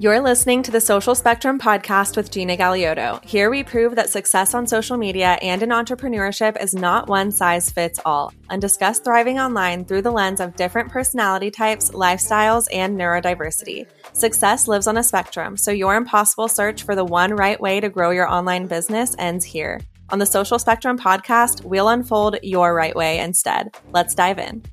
You're listening to the Social Spectrum podcast with Gina Galeoto. Here we prove that success on social media and in entrepreneurship is not one size fits all, and discuss thriving online through the lens of different personality types, lifestyles, and neurodiversity. Success lives on a spectrum, so your impossible search for the one right way to grow your online business ends here. On the Social Spectrum podcast, we'll unfold your right way instead. Let's dive in.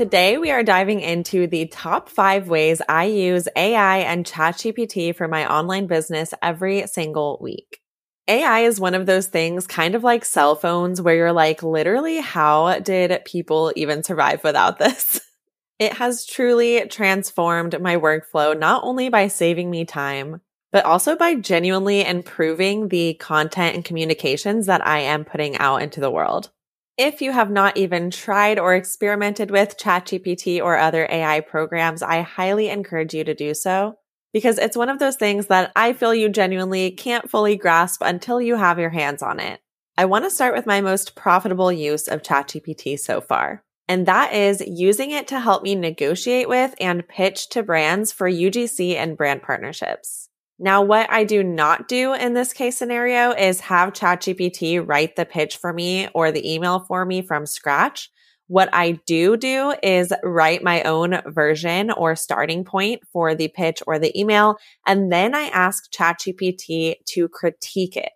Today, we are diving into the top five ways I use AI and ChatGPT for my online business every single week. AI is one of those things, kind of like cell phones, where you're like, literally, how did people even survive without this? It has truly transformed my workflow, not only by saving me time, but also by genuinely improving the content and communications that I am putting out into the world. If you have not even tried or experimented with ChatGPT or other AI programs, I highly encourage you to do so because it's one of those things that I feel you genuinely can't fully grasp until you have your hands on it. I want to start with my most profitable use of ChatGPT so far. And that is using it to help me negotiate with and pitch to brands for UGC and brand partnerships. Now, what I do not do in this case scenario is have ChatGPT write the pitch for me or the email for me from scratch. What I do do is write my own version or starting point for the pitch or the email. And then I ask ChatGPT to critique it.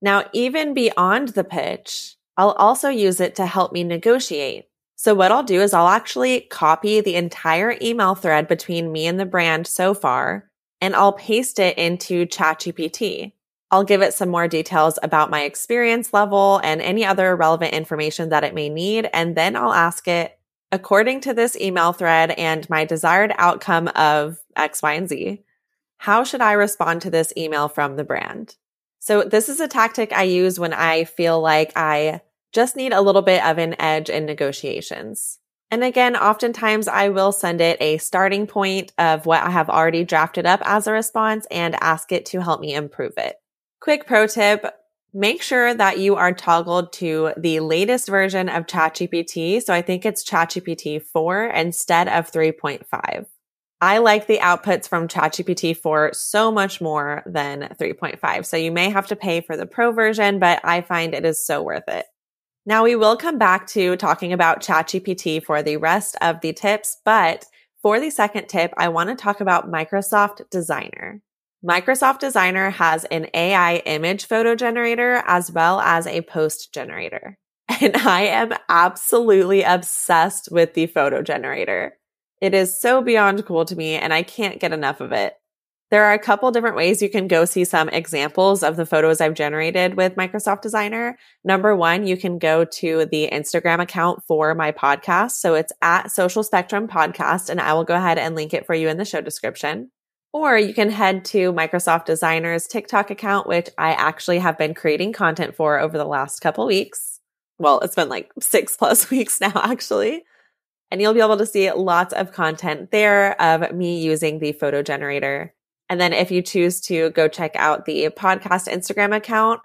Now, even beyond the pitch, I'll also use it to help me negotiate. So what I'll do is I'll actually copy the entire email thread between me and the brand so far and I'll paste it into ChatGPT. I'll give it some more details about my experience level and any other relevant information that it may need. And then I'll ask it, according to this email thread and my desired outcome of X, Y, and Z, how should I respond to this email from the brand? So this is a tactic I use when I feel like I just need a little bit of an edge in negotiations. And again, oftentimes I will send it a starting point of what I have already drafted up as a response and ask it to help me improve it. Quick pro tip. Make sure that you are toggled to the latest version of ChatGPT. So I think it's ChatGPT 4 instead of 3.5. I like the outputs from ChatGPT 4 so much more than 3.5. So you may have to pay for the pro version, but I find it is so worth it. Now we will come back to talking about ChatGPT for the rest of the tips, but for the second tip, I want to talk about Microsoft Designer. Microsoft Designer has an AI image photo generator as well as a post generator. And I am absolutely obsessed with the photo generator. It is so beyond cool to me and I can't get enough of it. There are a couple different ways you can go see some examples of the photos I've generated with Microsoft Designer. Number one, you can go to the Instagram account for my podcast. So it's at Social Spectrum Podcast, and I will go ahead and link it for you in the show description. Or you can head to Microsoft Designer's TikTok account, which I actually have been creating content for over the last couple weeks. Well, it's been like six plus weeks now, actually. And you'll be able to see lots of content there of me using the photo generator. And then if you choose to go check out the podcast Instagram account,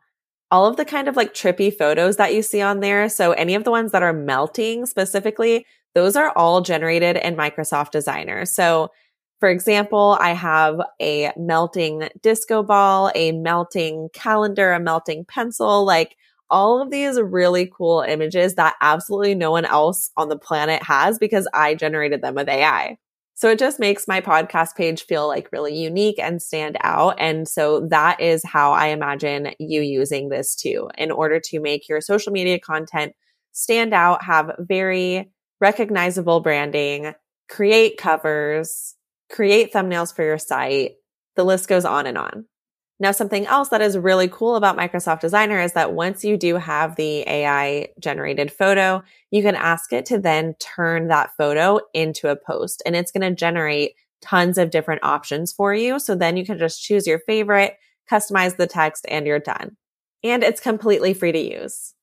all of the kind of like trippy photos that you see on there. So any of the ones that are melting specifically, those are all generated in Microsoft Designer. So for example, I have a melting disco ball, a melting calendar, a melting pencil, like all of these really cool images that absolutely no one else on the planet has because I generated them with AI. So it just makes my podcast page feel like really unique and stand out. And so that is how I imagine you using this too in order to make your social media content stand out, have very recognizable branding, create covers, create thumbnails for your site. The list goes on and on. Now, something else that is really cool about Microsoft Designer is that once you do have the AI generated photo, you can ask it to then turn that photo into a post and it's going to generate tons of different options for you. So then you can just choose your favorite, customize the text and you're done. And it's completely free to use.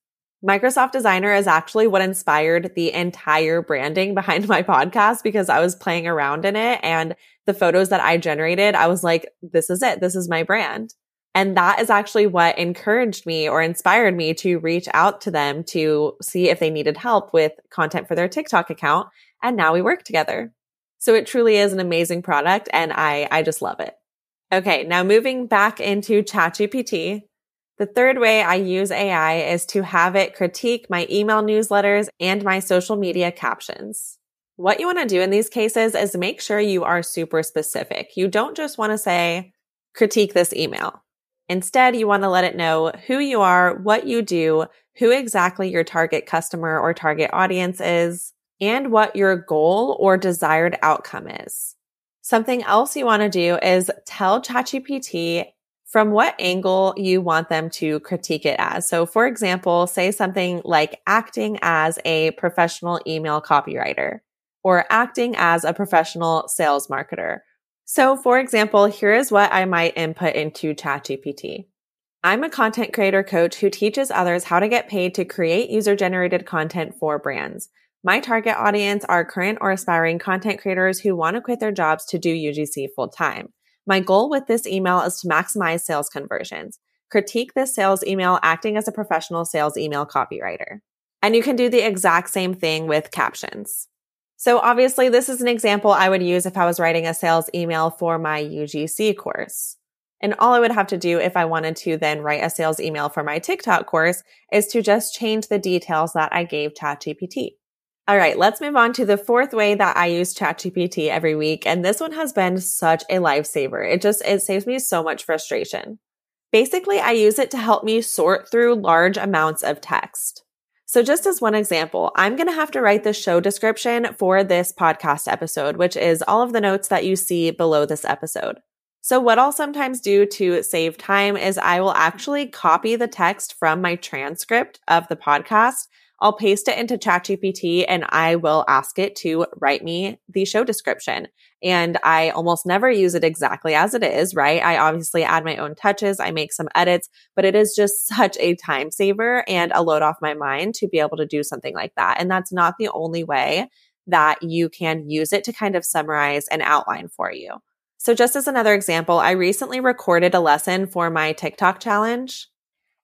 Microsoft Designer is actually what inspired the entire branding behind my podcast because I was playing around in it and the photos that I generated, I was like, this is it. This is my brand. And that is actually what encouraged me or inspired me to reach out to them to see if they needed help with content for their TikTok account. And now we work together. So it truly is an amazing product and I, I just love it. Okay. Now moving back into ChatGPT. The third way I use AI is to have it critique my email newsletters and my social media captions. What you want to do in these cases is make sure you are super specific. You don't just want to say, critique this email. Instead, you want to let it know who you are, what you do, who exactly your target customer or target audience is, and what your goal or desired outcome is. Something else you want to do is tell ChatGPT from what angle you want them to critique it as. So, for example, say something like acting as a professional email copywriter or acting as a professional sales marketer. So, for example, here is what I might input into ChatGPT. I'm a content creator coach who teaches others how to get paid to create user generated content for brands. My target audience are current or aspiring content creators who want to quit their jobs to do UGC full time. My goal with this email is to maximize sales conversions. Critique this sales email acting as a professional sales email copywriter. And you can do the exact same thing with captions. So obviously this is an example I would use if I was writing a sales email for my UGC course. And all I would have to do if I wanted to then write a sales email for my TikTok course is to just change the details that I gave ChatGPT. All right, let's move on to the fourth way that I use ChatGPT every week. And this one has been such a lifesaver. It just, it saves me so much frustration. Basically, I use it to help me sort through large amounts of text. So just as one example, I'm going to have to write the show description for this podcast episode, which is all of the notes that you see below this episode. So what I'll sometimes do to save time is I will actually copy the text from my transcript of the podcast I'll paste it into ChatGPT and I will ask it to write me the show description. And I almost never use it exactly as it is, right? I obviously add my own touches. I make some edits, but it is just such a time saver and a load off my mind to be able to do something like that. And that's not the only way that you can use it to kind of summarize and outline for you. So just as another example, I recently recorded a lesson for my TikTok challenge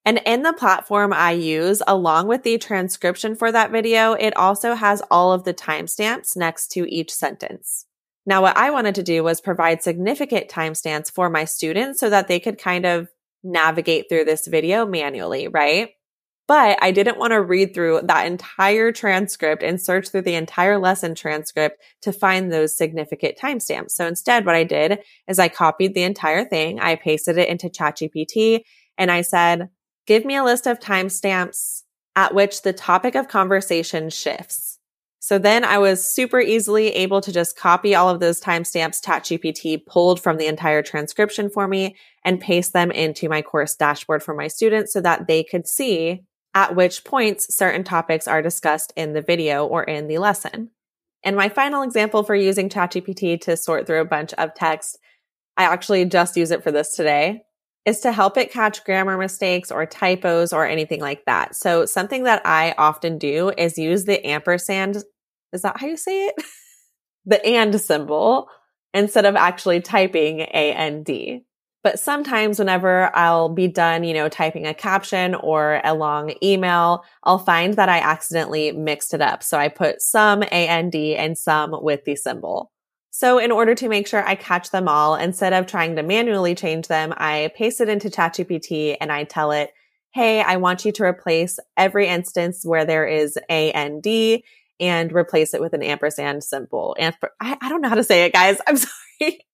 and in the platform I use, along with the transcription for that video, it also has all of the timestamps next to each sentence. Now, what I wanted to do was provide significant timestamps for my students so that they could kind of navigate through this video manually, right? But I didn't want to read through that entire transcript and search through the entire lesson transcript to find those significant timestamps. So instead, what I did is I copied the entire thing. I pasted it into ChatGPT and I said, Give me a list of timestamps at which the topic of conversation shifts. So then I was super easily able to just copy all of those timestamps ChatGPT pulled from the entire transcription for me and paste them into my course dashboard for my students so that they could see at which points certain topics are discussed in the video or in the lesson. And my final example for using ChatGPT to sort through a bunch of text, I actually just use it for this today is to help it catch grammar mistakes or typos or anything like that. So something that I often do is use the ampersand. Is that how you say it? the and symbol instead of actually typing A A N D. But sometimes whenever I'll be done, you know, typing a caption or a long email, I'll find that I accidentally mixed it up. So I put some A A N D and some with the symbol. So in order to make sure I catch them all, instead of trying to manually change them, I paste it into ChatGPT and I tell it, Hey, I want you to replace every instance where there is A and D and replace it with an ampersand symbol. And I, I don't know how to say it, guys. I'm sorry.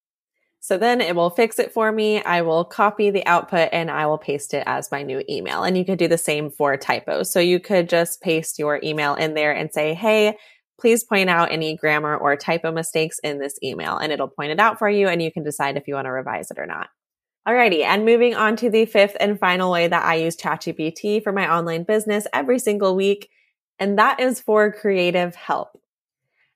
So then it will fix it for me. I will copy the output and I will paste it as my new email. And you could do the same for typos. So you could just paste your email in there and say, Hey, please point out any grammar or typo mistakes in this email and it'll point it out for you and you can decide if you want to revise it or not. Alrighty. And moving on to the fifth and final way that I use ChatGPT for my online business every single week. And that is for creative help.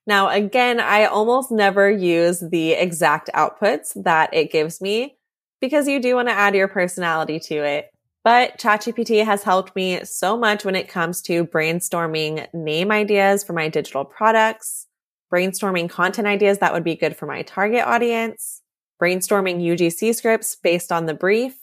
Now, again, I almost never use the exact outputs that it gives me because you do want to add your personality to it. But ChatGPT has helped me so much when it comes to brainstorming name ideas for my digital products, brainstorming content ideas that would be good for my target audience, brainstorming UGC scripts based on the brief,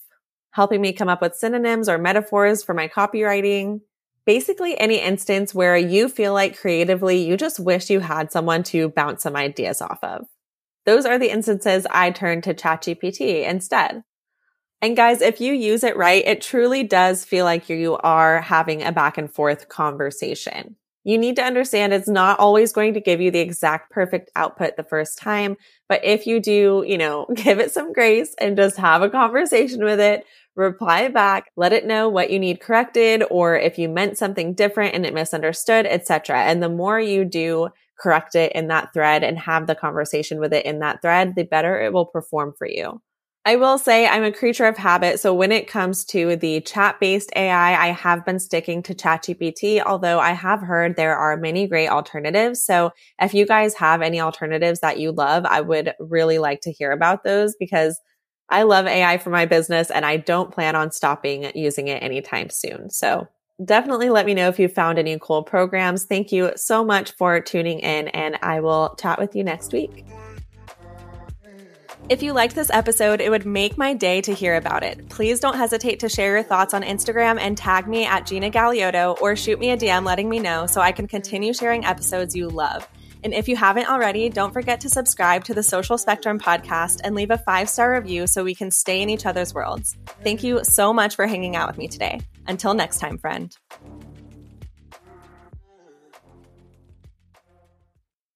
helping me come up with synonyms or metaphors for my copywriting, Basically, any instance where you feel like creatively you just wish you had someone to bounce some ideas off of. Those are the instances I turn to ChatGPT instead. And guys, if you use it right, it truly does feel like you are having a back and forth conversation. You need to understand it's not always going to give you the exact perfect output the first time. But if you do, you know, give it some grace and just have a conversation with it, reply back, let it know what you need corrected or if you meant something different and it misunderstood, etc. And the more you do correct it in that thread and have the conversation with it in that thread, the better it will perform for you. I will say I'm a creature of habit. So when it comes to the chat based AI, I have been sticking to ChatGPT, although I have heard there are many great alternatives. So if you guys have any alternatives that you love, I would really like to hear about those because I love AI for my business and I don't plan on stopping using it anytime soon. So definitely let me know if you found any cool programs. Thank you so much for tuning in and I will chat with you next week. If you liked this episode, it would make my day to hear about it. Please don't hesitate to share your thoughts on Instagram and tag me at Gina Galeoto or shoot me a DM letting me know so I can continue sharing episodes you love. And if you haven't already, don't forget to subscribe to the Social Spectrum podcast and leave a five star review so we can stay in each other's worlds. Thank you so much for hanging out with me today. Until next time, friend.